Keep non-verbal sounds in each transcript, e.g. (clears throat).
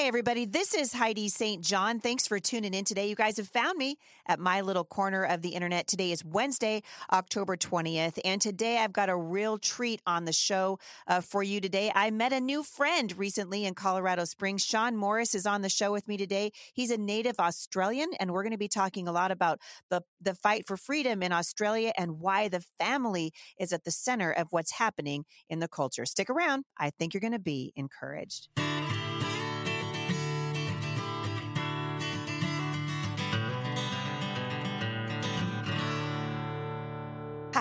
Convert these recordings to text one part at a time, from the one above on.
Hey, everybody, this is Heidi St. John. Thanks for tuning in today. You guys have found me at my little corner of the internet. Today is Wednesday, October 20th, and today I've got a real treat on the show uh, for you today. I met a new friend recently in Colorado Springs. Sean Morris is on the show with me today. He's a native Australian, and we're going to be talking a lot about the, the fight for freedom in Australia and why the family is at the center of what's happening in the culture. Stick around. I think you're going to be encouraged.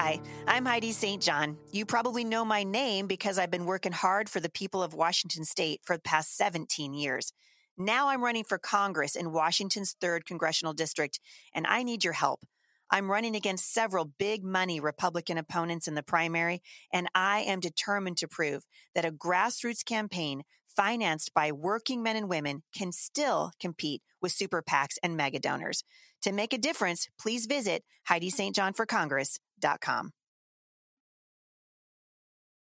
Hi, I'm Heidi St. John. You probably know my name because I've been working hard for the people of Washington state for the past 17 years. Now I'm running for Congress in Washington's 3rd Congressional District, and I need your help. I'm running against several big money Republican opponents in the primary, and I am determined to prove that a grassroots campaign financed by working men and women can still compete with super PACs and mega donors. To make a difference, please visit HeidiSt.JohnForCongress.com.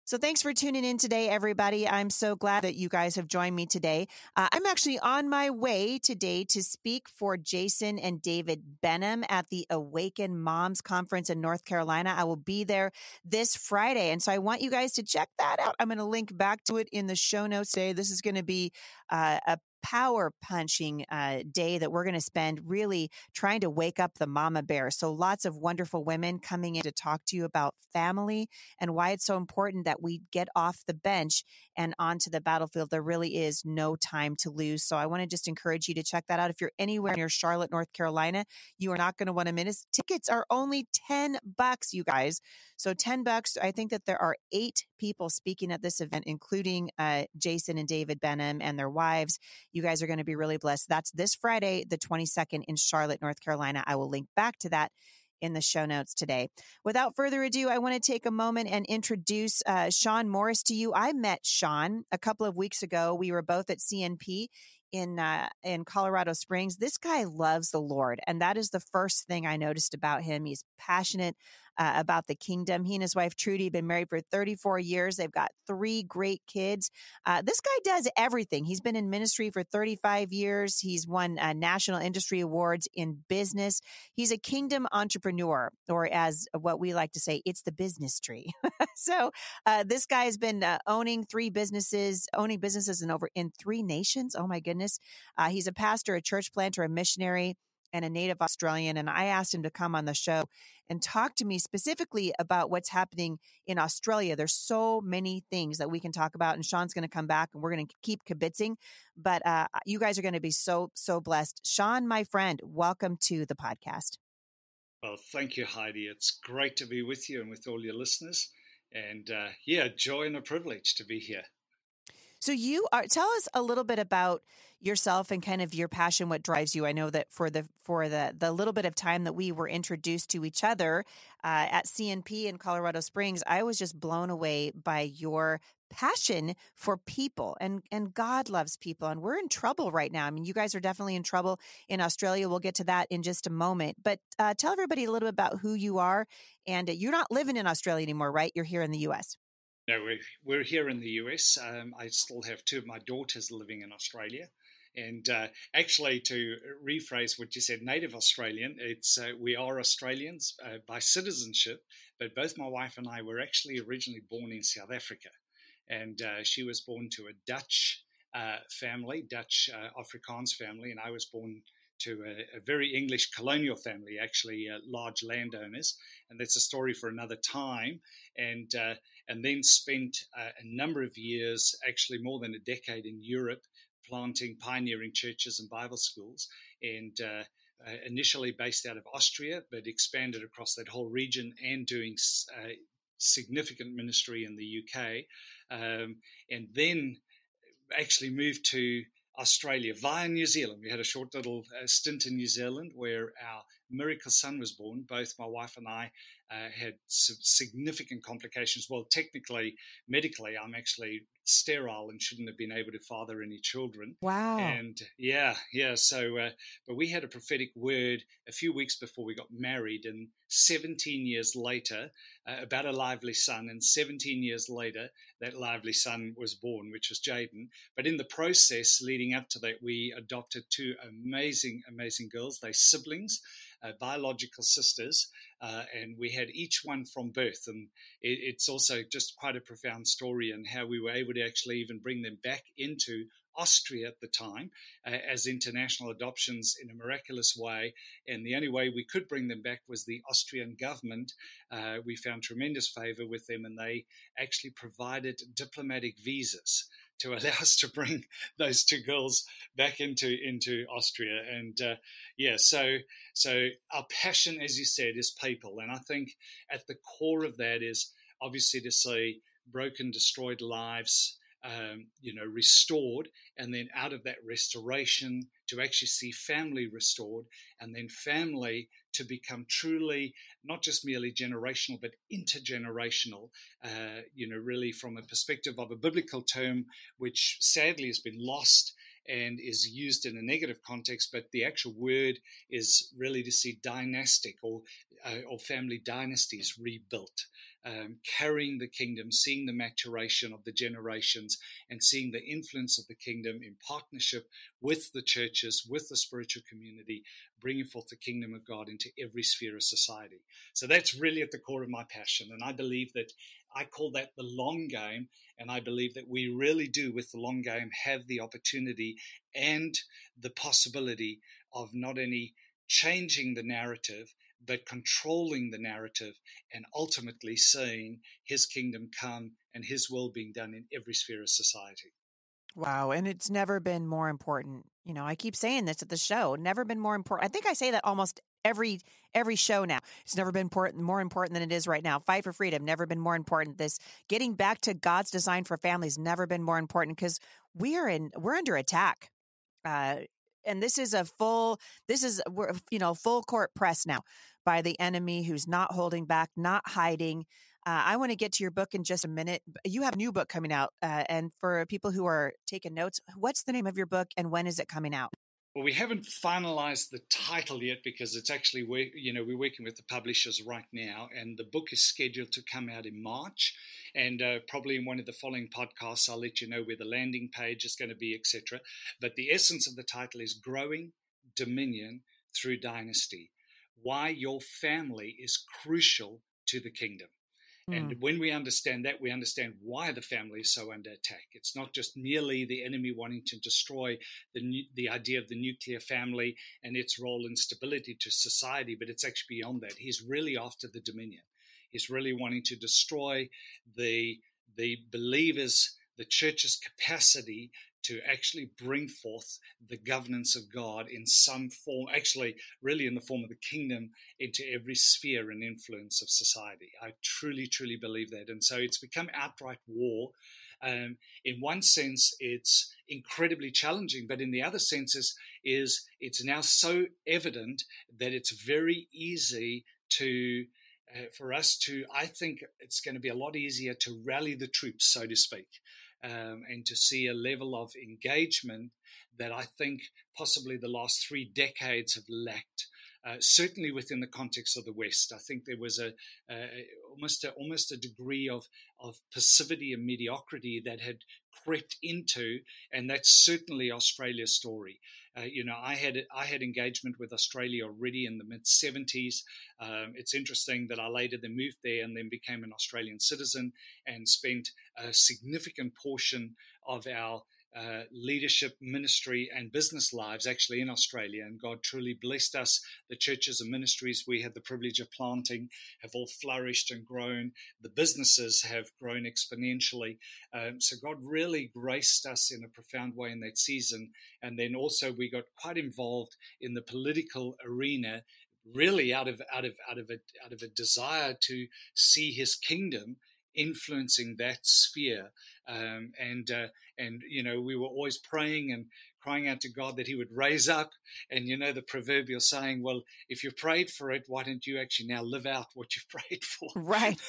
So thanks for tuning in today, everybody. I'm so glad that you guys have joined me today. Uh, I'm actually on my way today to speak for Jason and David Benham at the Awaken Moms Conference in North Carolina. I will be there this Friday. And so I want you guys to check that out. I'm going to link back to it in the show notes today. This is going to be uh, a power punching uh, day that we're going to spend really trying to wake up the mama bear. So lots of wonderful women coming in to talk to you about family and why it's so important that we get off the bench and onto the battlefield. There really is no time to lose. So I want to just encourage you to check that out. If you're anywhere near Charlotte, North Carolina, you are not going to want to miss. Tickets are only 10 bucks, you guys. So 10 bucks. I think that there are eight people speaking at this event, including uh, Jason and David Benham and their wives. You guys are going to be really blessed. That's this Friday, the 22nd in Charlotte, North Carolina. I will link back to that in the show notes today. Without further ado, I want to take a moment and introduce uh, Sean Morris to you. I met Sean a couple of weeks ago. We were both at CNP in uh, in Colorado Springs. This guy loves the Lord, and that is the first thing I noticed about him. He's passionate uh, about the kingdom. He and his wife Trudy have been married for 34 years. They've got three great kids. Uh, this guy does everything. He's been in ministry for 35 years. He's won uh, national industry awards in business. He's a kingdom entrepreneur, or as what we like to say, it's the business tree. (laughs) so uh, this guy has been uh, owning three businesses, owning businesses in over in three nations. Oh my goodness! Uh, he's a pastor, a church planter, a missionary and a native Australian. And I asked him to come on the show and talk to me specifically about what's happening in Australia. There's so many things that we can talk about, and Sean's going to come back and we're going to keep kibitzing. But uh, you guys are going to be so, so blessed. Sean, my friend, welcome to the podcast. Well, thank you, Heidi. It's great to be with you and with all your listeners. And uh, yeah, joy and a privilege to be here. So you are tell us a little bit about yourself and kind of your passion what drives you. I know that for the for the the little bit of time that we were introduced to each other uh, at cnp in colorado springs i was just blown away by your passion for people and and god loves people and we're in trouble right now. I mean you guys are definitely in trouble in australia. We'll get to that in just a moment. But uh, tell everybody a little bit about who you are and you're not living in australia anymore right? You're here in the us no, we're, we're here in the US. Um, I still have two of my daughters living in Australia. And uh, actually, to rephrase what you said, native Australian, it's uh, we are Australians uh, by citizenship, but both my wife and I were actually originally born in South Africa. And uh, she was born to a Dutch uh, family, Dutch uh, Afrikaans family, and I was born to a, a very English colonial family, actually large landowners. And that's a story for another time. And and then spent uh, a number of years, actually more than a decade in Europe, planting pioneering churches and Bible schools. And uh, uh, initially based out of Austria, but expanded across that whole region and doing uh, significant ministry in the UK. Um, and then actually moved to Australia via New Zealand. We had a short little uh, stint in New Zealand where our miracle son was born. Both my wife and I uh, had significant complications. Well, technically, medically, I'm actually sterile and shouldn't have been able to father any children. Wow. And yeah, yeah. So, uh, but we had a prophetic word a few weeks before we got married, and 17 years later, uh, about a lively son. And 17 years later, that lively son was born, which was Jaden. But in the process leading up to that, we adopted two amazing, amazing girls. They siblings uh, biological sisters, uh, and we had each one from birth. And it, it's also just quite a profound story and how we were able to actually even bring them back into Austria at the time uh, as international adoptions in a miraculous way. And the only way we could bring them back was the Austrian government. Uh, we found tremendous favor with them, and they actually provided diplomatic visas to (laughs) allow us to bring those two girls back into into Austria. And uh, yeah, so so our passion, as you said, is people, and I think at the core of that is obviously to see broken, destroyed lives. Um, you know, restored, and then out of that restoration to actually see family restored, and then family to become truly not just merely generational but intergenerational. Uh, you know, really from a perspective of a biblical term, which sadly has been lost and is used in a negative context, but the actual word is really to see dynastic or uh, or family dynasties rebuilt um, carrying the kingdom, seeing the maturation of the generations, and seeing the influence of the kingdom in partnership with the churches, with the spiritual community, bringing forth the kingdom of God into every sphere of society. So that's really at the core of my passion. And I believe that I call that the long game. And I believe that we really do, with the long game, have the opportunity and the possibility of not only changing the narrative but controlling the narrative and ultimately seeing his kingdom come and his will being done in every sphere of society. Wow. And it's never been more important. You know, I keep saying this at the show, never been more important. I think I say that almost every every show now. It's never been important, more important than it is right now. Fight for freedom, never been more important. This getting back to God's design for families, never been more important because we are in we're under attack. Uh, and this is a full this is we're you know full court press now by the enemy who's not holding back not hiding uh, i want to get to your book in just a minute you have a new book coming out uh, and for people who are taking notes what's the name of your book and when is it coming out well, we haven't finalized the title yet because it's actually, you know, we're working with the publishers right now, and the book is scheduled to come out in March. And uh, probably in one of the following podcasts, I'll let you know where the landing page is going to be, etc. But the essence of the title is Growing Dominion Through Dynasty Why Your Family is Crucial to the Kingdom. And mm. when we understand that, we understand why the family is so under attack. It's not just merely the enemy wanting to destroy the, the idea of the nuclear family and its role in stability to society, but it's actually beyond that. He's really after the dominion. He's really wanting to destroy the, the believers, the church's capacity to actually bring forth the governance of God in some form, actually, really in the form of the kingdom, into every sphere and influence of society. I truly, truly believe that. And so it's become outright war. Um, in one sense, it's incredibly challenging, but in the other senses, is it's now so evident that it's very easy to uh, for us to, I think it's going to be a lot easier to rally the troops, so to speak um, and to see a level of engagement that I think possibly the last three decades have lacked. Uh, certainly within the context of the West, I think there was a, a almost a, almost a degree of of passivity and mediocrity that had crept into, and that's certainly Australia's story. Uh, you know, I had I had engagement with Australia already in the mid '70s. Um, it's interesting that I later then moved there and then became an Australian citizen and spent a significant portion of our uh, leadership, ministry, and business lives actually in Australia. And God truly blessed us. The churches and ministries we had the privilege of planting have all flourished and grown. The businesses have grown exponentially. Um, so God really graced us in a profound way in that season. And then also we got quite involved in the political arena really out of out of out of a out of a desire to see his kingdom influencing that sphere um, and uh, and you know we were always praying and crying out to God that He would raise up. And you know the proverbial saying, well, if you prayed for it, why don't you actually now live out what you (laughs) prayed for? Right. (laughs)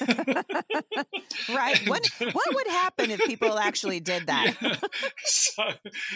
right. And, what what would happen if people actually did (laughs) that? Yeah. So,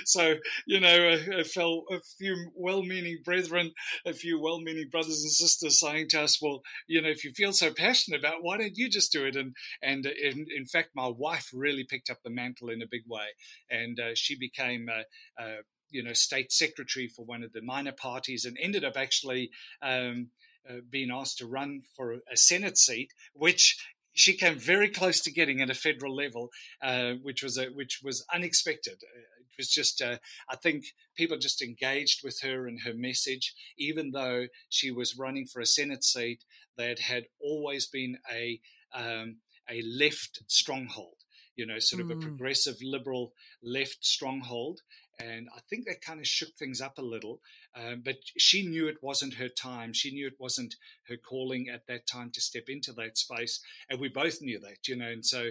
so you know, I felt a few well-meaning brethren, a few well-meaning brothers and sisters saying to us, "Well, you know, if you feel so passionate about, it, why don't you just do it?" And and in, in fact, my wife really picked up the mantle in a big way, and uh, she became. Uh, uh, you know, state secretary for one of the minor parties, and ended up actually um, uh, being asked to run for a Senate seat, which she came very close to getting at a federal level, uh, which was a, which was unexpected. Uh, it was just, uh, I think, people just engaged with her and her message, even though she was running for a Senate seat that had always been a um, a left stronghold. You know, sort of a progressive liberal left stronghold, and I think that kind of shook things up a little. Um, but she knew it wasn't her time. She knew it wasn't her calling at that time to step into that space. And we both knew that, you know. And so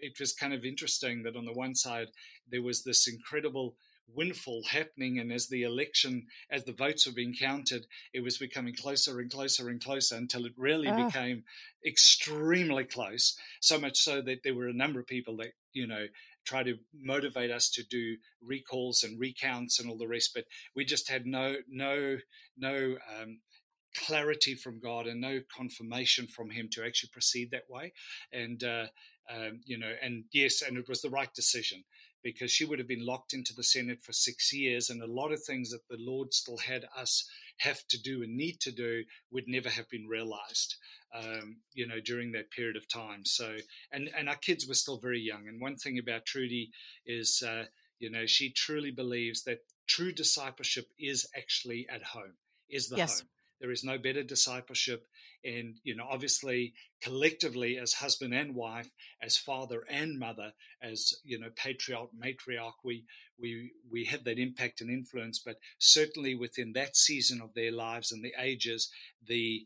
it was kind of interesting that on the one side, there was this incredible windfall happening. And as the election, as the votes were being counted, it was becoming closer and closer and closer until it really oh. became extremely close. So much so that there were a number of people that, you know, try to motivate us to do recalls and recounts and all the rest. But we just had no no no um, clarity from God and no confirmation from Him to actually proceed that way. And uh, um, you know, and yes, and it was the right decision because she would have been locked into the Senate for six years, and a lot of things that the Lord still had us have to do and need to do would never have been realized um, you know, during that period of time. So, and and our kids were still very young. And one thing about Trudy is, uh, you know, she truly believes that true discipleship is actually at home, is the yes. home. There is no better discipleship. And, you know, obviously, collectively, as husband and wife, as father and mother, as, you know, patriarch, matriarch, we, we, we have that impact and influence. But certainly within that season of their lives and the ages, the,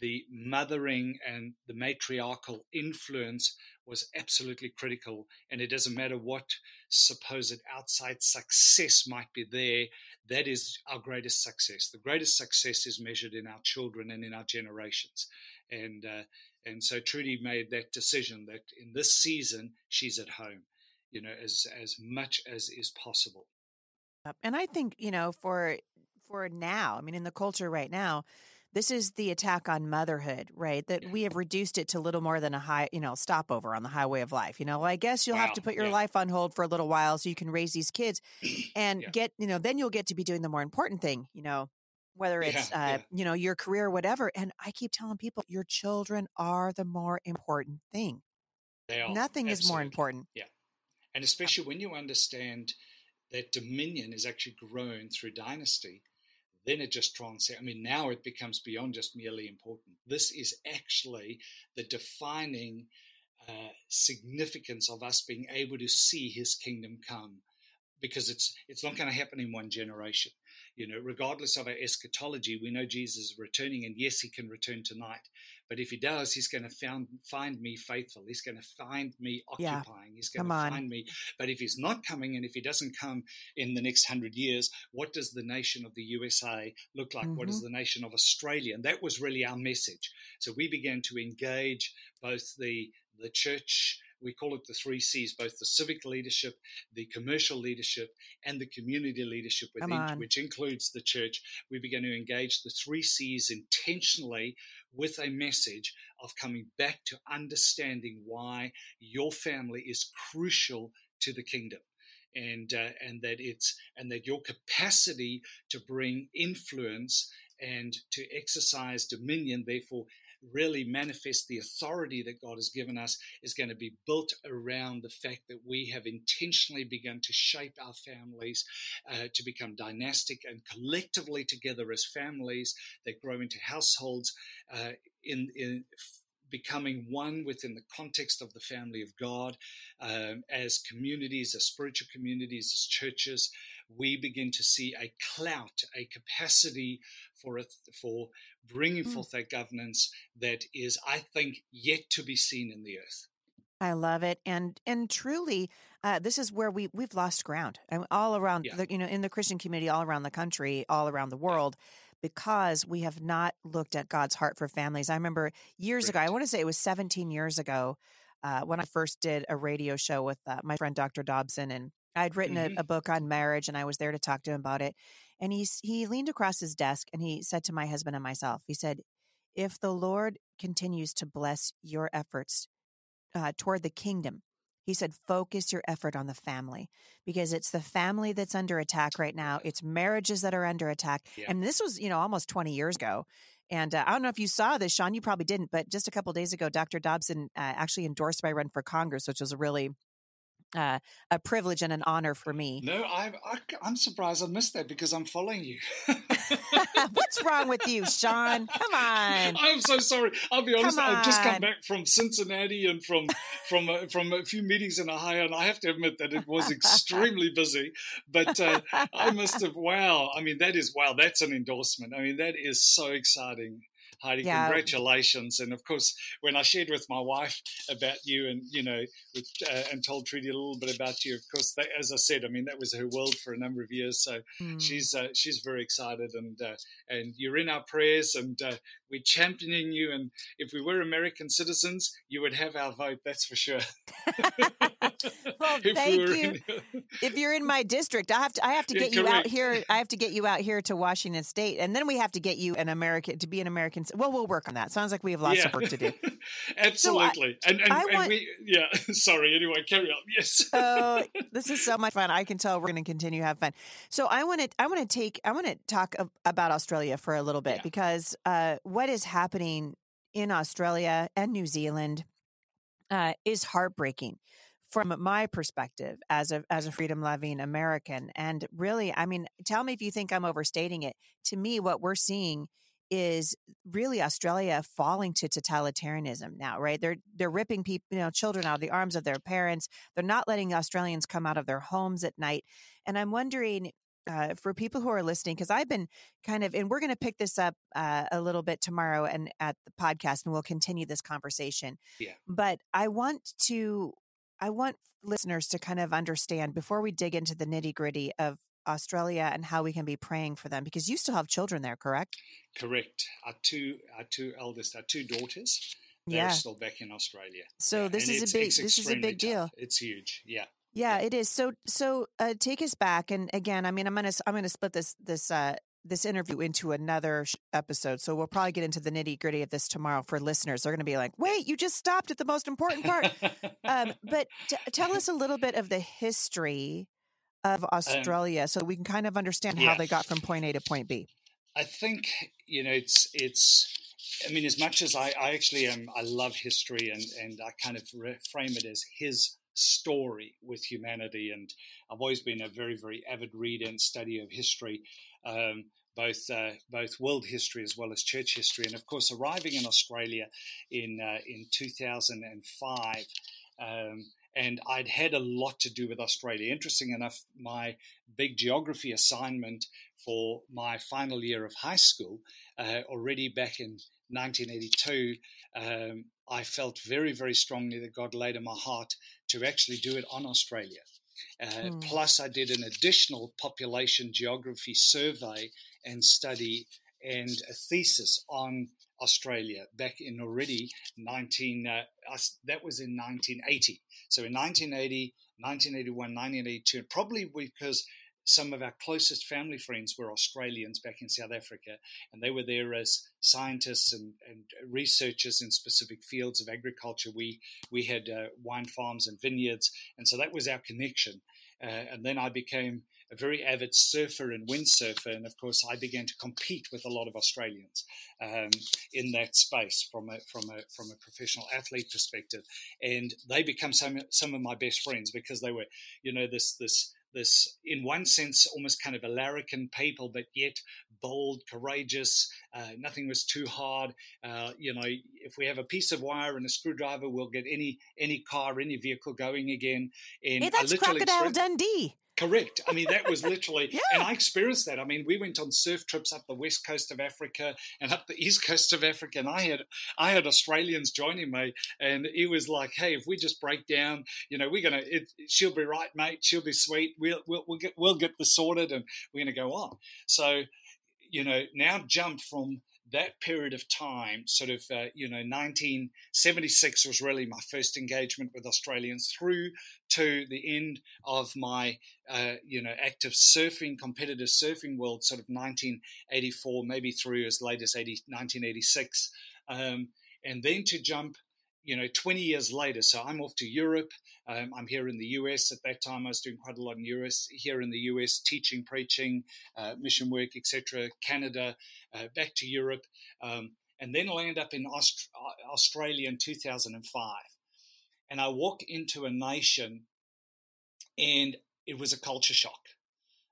the mothering and the matriarchal influence was absolutely critical. And it doesn't matter what supposed outside success might be there, that is our greatest success. The greatest success is measured in our children and in our generations. And, uh, and so Trudy made that decision that in this season, she's at home, you know, as, as much as is possible. And I think, you know, for, for now, I mean, in the culture right now, this is the attack on motherhood, right? That we have reduced it to little more than a high, you know, stopover on the highway of life. You know, well, I guess you'll wow. have to put your yeah. life on hold for a little while so you can raise these kids (clears throat) and yeah. get, you know, then you'll get to be doing the more important thing, you know, whether it's, yeah, uh, you know, your career or whatever. And I keep telling people your children are the more important thing. They are. Nothing Absolutely. is more important. Yeah. And especially when you understand that dominion is actually grown through dynasty then it just transcends. I mean, now it becomes beyond just merely important. This is actually the defining uh, significance of us being able to see His kingdom come, because it's it's not going to happen in one generation. You know, regardless of our eschatology, we know Jesus is returning, and yes, He can return tonight. But if he does, he's going to found, find me faithful. He's going to find me occupying. Yeah. He's going come to find me. But if he's not coming, and if he doesn't come in the next hundred years, what does the nation of the USA look like? Mm-hmm. What does mm-hmm. the nation of Australia? And that was really our message. So we began to engage both the the church we call it the three C's, both the civic leadership, the commercial leadership, and the community leadership, within, which includes the church. We begin to engage the three C's intentionally with a message of coming back to understanding why your family is crucial to the kingdom. And, uh, and that it's and that your capacity to bring influence and to exercise dominion therefore really manifest the authority that God has given us is going to be built around the fact that we have intentionally begun to shape our families uh, to become dynastic and collectively together as families that grow into households uh, in, in becoming one within the context of the family of God, um, as communities, as spiritual communities, as churches, we begin to see a clout, a capacity for it, for bringing mm. forth that governance that is, I think, yet to be seen in the earth. I love it, and and truly, uh, this is where we we've lost ground and all around Yeah. the, you know in the Christian community all around the country all around the world because we have not looked at God's heart for families. I remember years ago, I want to say it was 17 years ago, uh, when I first did a radio show with uh, my friend Dr. Dobson, and I'd written Mhm. a, a book on marriage, and I was there to talk to him about it. And he he leaned across his desk and he said to my husband and myself, he said, "If the Lord continues to bless your efforts uh, toward the kingdom." He said, focus your effort on the family because it's the family that's under attack right now. It's marriages that are under attack. Yeah. And this was, you know, almost 20 years ago. And uh, I don't know if you saw this, Sean. You probably didn't, but just a couple days ago, Dr. Dobson uh, actually endorsed my run for Congress, which was a really uh, a privilege and an honor for me. No, I'm I, I'm surprised I missed that because I'm following you. (laughs) What's wrong with you, Sean? Come on. I'm so sorry. I'll be honest. I've just come back from Cincinnati and from from uh, from a few meetings in Ohio, and I have to admit that it was (laughs) extremely busy. But uh, I must have. Wow. I mean, that is wow. That's an endorsement. I mean, that is so exciting. Heidi, Yeah. congratulations! And of course, when I shared with my wife about you, and you know, with, uh, and told Trudy a little bit about you, of course, that, as I said, I mean, that was her world for a number of years. So Hmm. she's uh, she's very excited, and uh, and you're in our prayers, and uh, we're championing you. And if we were American citizens, you would have our vote. That's for sure. (laughs) Well, (laughs) If thank were you. in- (laughs) if you're in my district, I have to I have to Yeah, get you out here. I have to get you out here to Washington State, and then we have to get you an American to be an American. Well, we'll work on that. Sounds like we have lots of work to do. Absolutely, and and, I and want- we yeah. Sorry. Anyway, carry on. Yes. Oh, this is so much fun. I can tell we're going to continue to have fun. So I want to I want to take I want to talk about Australia for a little bit Yeah. because uh, what is happening in Australia and New Zealand uh, is heartbreaking from my perspective as a as a freedom loving American. And really, I mean, tell me if you think I'm overstating it. To me, what we're seeing is really Australia falling to totalitarianism now, right? They're they're ripping people, you know, children out of the arms of their parents. They're not letting Australians come out of their homes at night. And I'm wondering uh, for people who are listening, because I've been kind of, and we're going to pick this up uh, a little bit tomorrow and at the podcast, and we'll continue this conversation. Yeah. But I want to, I want listeners to kind of understand before we dig into the nitty gritty of Australia and how we can be praying for them, because you still have children there, correct? Correct. Our two our two eldest, our two daughters. They're Yeah. still back in Australia. So Yeah, this and is a it's- big, it's this is a big deal. It's huge. Yeah. Yeah, it is. So so uh, take us back, and again, I mean, I'm gonna I'm gonna split this this uh, this interview into another sh- episode. So we'll probably get into the nitty gritty of this tomorrow for listeners. They're gonna be like, "Wait, you just stopped at the most important part." um, but t- tell us a (laughs) little bit of the history of Australia, so we can kind of understand how Um, they got from point A to point B. I think you know it's it's. I mean, as much as I, I actually am, I love history, and and I kind of re- frame it as his story with humanity. And I've always been a very very avid reader and study of history, um, both uh, both world history as well as church history. And of course, arriving in Australia in uh, in two thousand and five. Um, and I'd had a lot to do with Australia. Interesting enough, my big geography assignment for my final year of high school, uh, already back in 1982, um, I felt very, very strongly that God laid in my heart to actually do it on Australia. Uh, Hmm. Plus, I did an additional population geography survey and study and a thesis on Australia back in already 19, uh, that was in 1980. So in 1980, 1981, 1982, probably because some of our closest family friends were Australians back in South Africa, and they were there as scientists and, and researchers in specific fields of agriculture. We we had uh, wine farms and vineyards, and so that was our connection. Uh, and then I became a very avid surfer and windsurfer, and of course I began to compete with a lot of Australians um, in that space from a from a from a professional athlete perspective, and they become some some of my best friends because they were, you know, this this this in one sense almost kind of a larrikin people, but yet bold, courageous. Uh, nothing was too hard. Uh, you know, if we have a piece of wire and a screwdriver, we'll get any any car, any vehicle going again. And Hey, that's Crocodile Dundee. Correct. I mean, that was (laughs) literally, yeah. and I experienced that. I mean, we went on surf trips up the west coast of Africa and up the east coast of Africa, and I had I had Australians joining me, and it was like, hey, if we just break down, you know, we're gonna, it, she'll be right, mate. She'll be sweet. We'll we'll, we'll get we'll get this sorted, and we're gonna go on. So, you know, now jump from that period of time, sort of, uh, you know, 1976 was really my first engagement with Australians through to the end of my, uh, you know, active surfing, competitive surfing world, sort of 1984, maybe through as late as 80, 1986. Um, and then to jump you know, 20 years later, so I'm off to Europe. Um, I'm here in the US. At that time, I was doing quite a lot in US. Here in the US, teaching, preaching, uh, mission work, etc. Canada, uh, back to Europe, um, and then land up in Aust- uh, Australia in 2005. And I walk into a nation, and it was a culture shock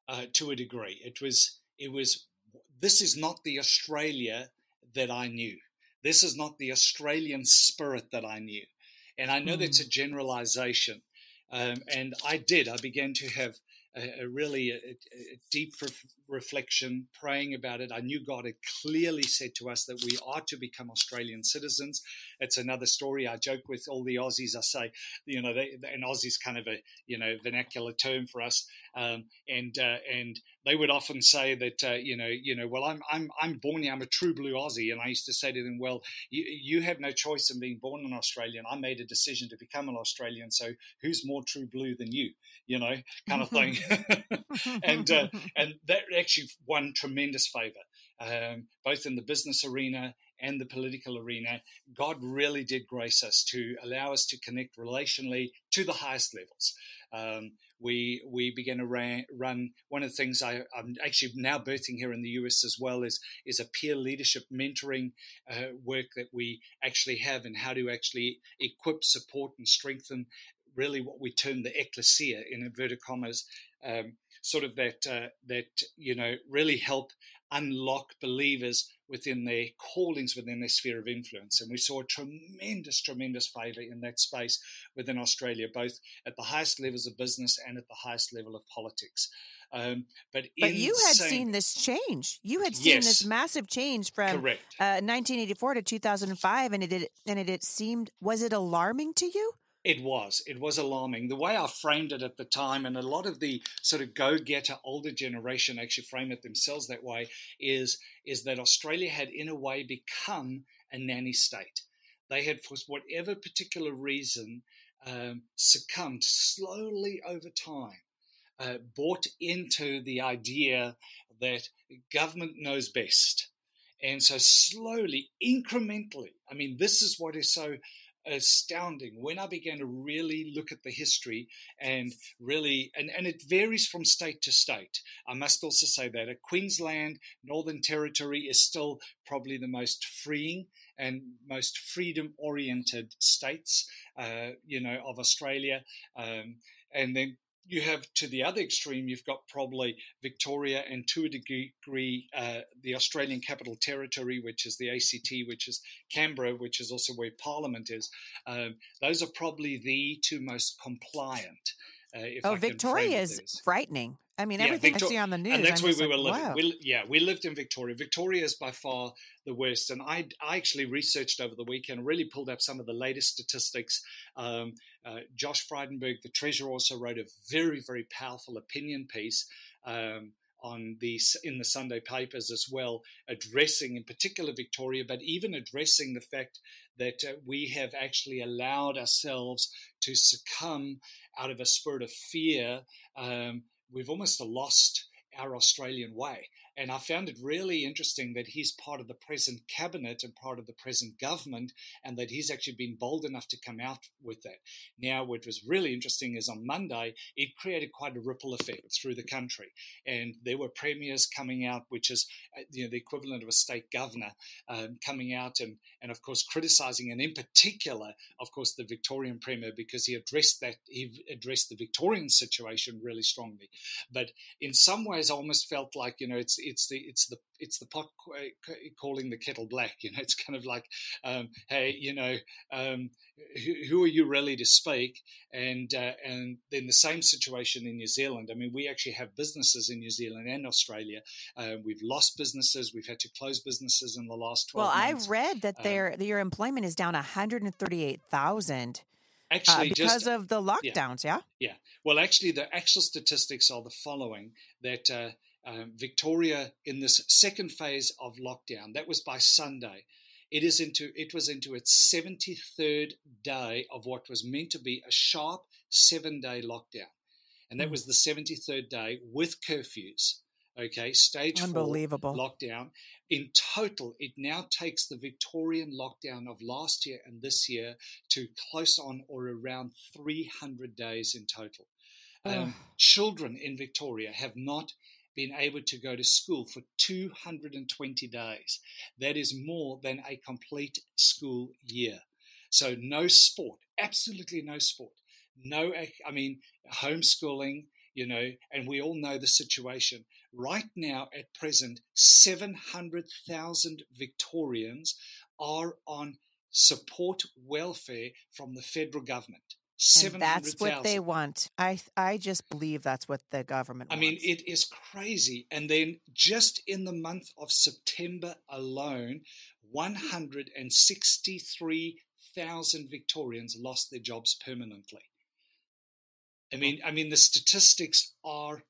uh, to a degree. It was it was this is not the Australia that I knew. This is not the Australian spirit that I knew. And I know mm. that's a hmm. generalization. Um, and I did. I began to have a, a really a, a deep reflection, praying about it. I knew God had clearly said to us that we are to become Australian citizens. It's another story. I joke with all the Aussies. I say, you know, they, and Aussie's kind of a you know vernacular term for us. Um, and uh, and they would often say that uh, you know you know well I'm I'm I'm born here I'm a true blue Aussie and I used to say to them well you you have no choice in being born an Australian I made a decision to become an Australian so who's more true blue than you you know kind of thing (laughs) (laughs) and uh, and that actually won tremendous favor um, both in the business arena and the political arena, God really did grace us to allow us to connect relationally to the highest levels. Um, we we began to ran, run one of the things I, am actually now birthing here in the US as well is is a peer leadership mentoring uh, work that we actually have and how to actually equip, support, and strengthen really what we term the ecclesia in inverted commas, um, sort of that uh, that you know really help unlock believers within their callings within their sphere of influence. And we saw a tremendous, tremendous favour in that space within Australia, both at the highest levels of business and at the highest level of politics. Um, but but you had saying, seen this change. You had seen yes, this massive change from uh, 1984 to 2005, and it, it and it, it seemed was it alarming to you? It was. It was alarming. The way I framed it at the time, and a lot of the sort of go-getter older generation actually frame it themselves that way, is is that Australia had in a way become a nanny state. They had, for whatever particular reason, um, succumbed slowly over time, uh, bought into the idea that government knows best. And so, slowly, incrementally, I mean, this is what is so astounding when I began to really look at the history and really, and, and it varies from state to state. I must also say that a Queensland, Northern Territory is still probably the most freeing and most freedom oriented states, uh, you know, of Australia. Um, and then you have to the other extreme, you've got probably Victoria and to a degree uh, the Australian Capital Territory, which is the ACT, which is Canberra, which is also where Parliament is. Um, those are probably the two most compliant. Uh, oh, Victoria is frightening. I mean, yeah, everything Victor- I see on the news, and that's I'm where we like, were living. Wow. We, yeah, we lived in Victoria. Victoria is by far the worst, and I, I actually researched over the weekend, really pulled up some of the latest statistics. Um, uh, Josh Frydenberg, the treasurer, also wrote a very, very powerful opinion piece. Um, on the in the Sunday papers as well, addressing in particular Victoria, but even addressing the fact that uh, we have actually allowed ourselves to succumb out of a spirit of fear. Um, we've almost lost our Australian way. And I found it really interesting that he's part of the present cabinet and part of the present government, and that he's actually been bold enough to come out with that. Now, what was really interesting is on Monday, it created quite a ripple effect through the country. And there were premiers coming out, which is uh, you know, the equivalent of a state governor, um, coming out and, and, of course, criticizing, and in particular, of course, the Victorian premier, because he addressed that, he addressed the Victorian situation really strongly. But in some ways, I almost felt like, you know, it's it's the it's the it's the pot calling the kettle black. (laughs) You know, it's kind of like, um, hey, you know, um, who, who, are you really to speak? And uh, and then the same situation in New Zealand. I mean, we actually have businesses in New Zealand and Australia. Uh, we've lost businesses. We've had to close businesses in the last twelve. Well, months. I read that um, their your employment is down one hundred and thirty eight thousand. Uh, actually, uh, because just, of the lockdowns, yeah, yeah, yeah. Well, actually, the actual statistics are the following: that uh, um, Victoria in this second phase of lockdown. That was by Sunday. It is into it was into its 73rd day of what was meant to be a sharp seven day lockdown, and that mm. was the 73rd day with curfews. Okay, stage Unbelievable. four lockdown. In total, it now takes the Victorian lockdown of last year and this year to close on or around 300 days in total. Um, children in Victoria have not been able to go to school for 220 days. That is more than a complete school year. So, no sport, absolutely no sport. No, I mean, homeschooling, you know, and we all know the situation. Right now, at present, 700,000 Victorians are on support welfare from the federal government. And that's what they want. I I just believe that's what the government I mean, it is crazy. And then just in the month of September alone, 163,000 Victorians lost their jobs permanently. I oh. mean, I mean the statistics are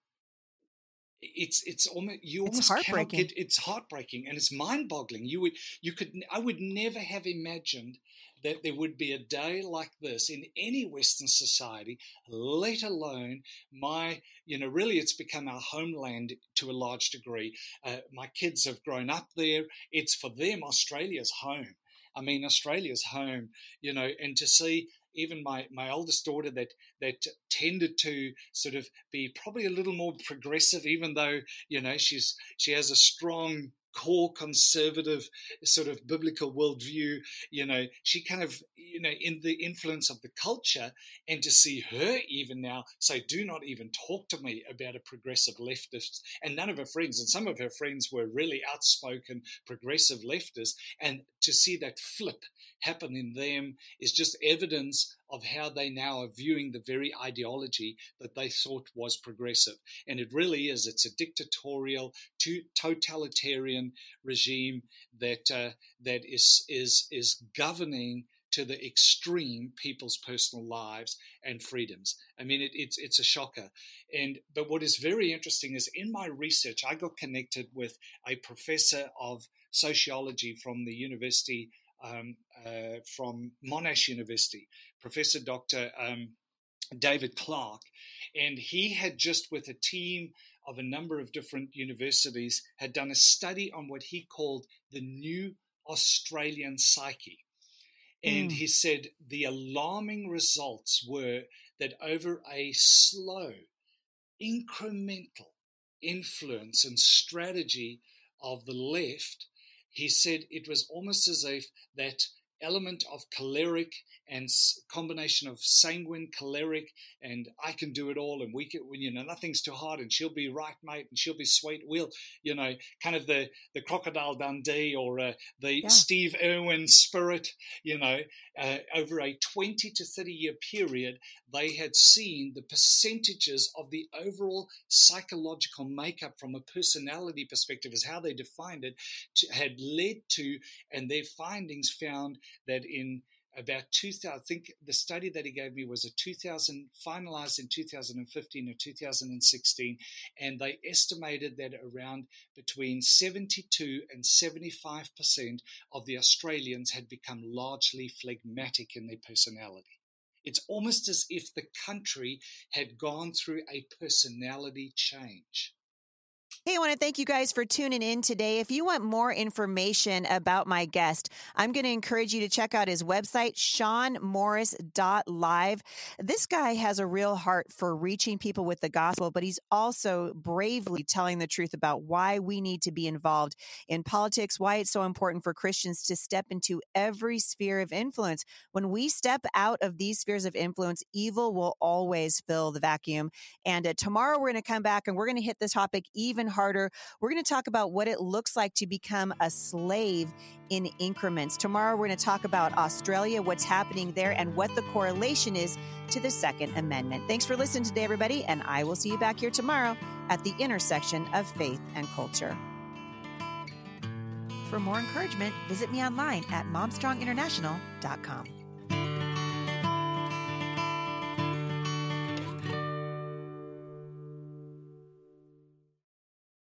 it's it's almost you almost it's cannot get it's heartbreaking and it's mind-boggling. You would you could I would never have imagined that there would be a day like this in any Western society, let alone my, you know, really it's become our homeland to a large degree. Uh, my kids have grown up there. It's for them, Australia's home. I mean, Australia's home, you know, and to see even my, my oldest daughter that that tended to sort of be probably a little more progressive, even though you know she's she has a strong core conservative sort of biblical worldview, you know, she kind of, you know, in the influence of the culture, and to see her even now say, do not even talk to me about a progressive leftist, and none of her friends, and some of her friends were really outspoken progressive leftists, and to see that flip happen in them is just evidence of how they now are viewing the very ideology that they thought was progressive. And it really is. It's a dictatorial, totalitarian regime that uh, that is is is governing to the extreme people's personal lives and freedoms. I mean, it, it's it's a shocker. And but what is very interesting is in my research, I got connected with a professor of sociology from the University um, uh, from Monash University, Professor Dr. Um, David Clark, and he had just with a team of a number of different universities had done a study on what he called the new Australian psyche. And mm. he said the alarming results were that over a slow, incremental influence and strategy of the left, he said it was almost as if that element of choleric and combination of sanguine, choleric, and I can do it all, and we can, you know, nothing's too hard, and she'll be right, mate, and she'll be sweet. We'll, you know, kind of the the crocodile Dundee or uh, the yeah. Steve Irwin spirit, you know, uh, over a twenty to thirty year period, they had seen the percentages of the overall psychological makeup from a personality perspective, is how they defined it, to, had led to, and their findings found that in about 2000 i think the study that he gave me was a 2000 finalized in 2015 or 2016 and they estimated that around between 72 and 75 percent of the australians had become largely phlegmatic in their personality. It's almost as if the country had gone through a personality change Hey, I want to thank you guys for tuning in today. If you want more information about my guest, I'm going to encourage you to check out his website, seanmorris.live. This guy has a real heart for reaching people with the gospel, but he's also bravely telling the truth about why we need to be involved in politics, why it's so important for Christians to step into every sphere of influence. When we step out of these spheres of influence, evil will always fill the vacuum. And uh, tomorrow we're going to come back and we're going to hit this topic even harder. We're going to talk about what it looks like to become a slave in increments. Tomorrow, we're going to talk about Australia, what's happening there, and what the correlation is to the Second Amendment. Thanks for listening today, everybody, and I will see you back here tomorrow at the intersection of faith and culture. For more encouragement, visit me online at momstronginternational.com.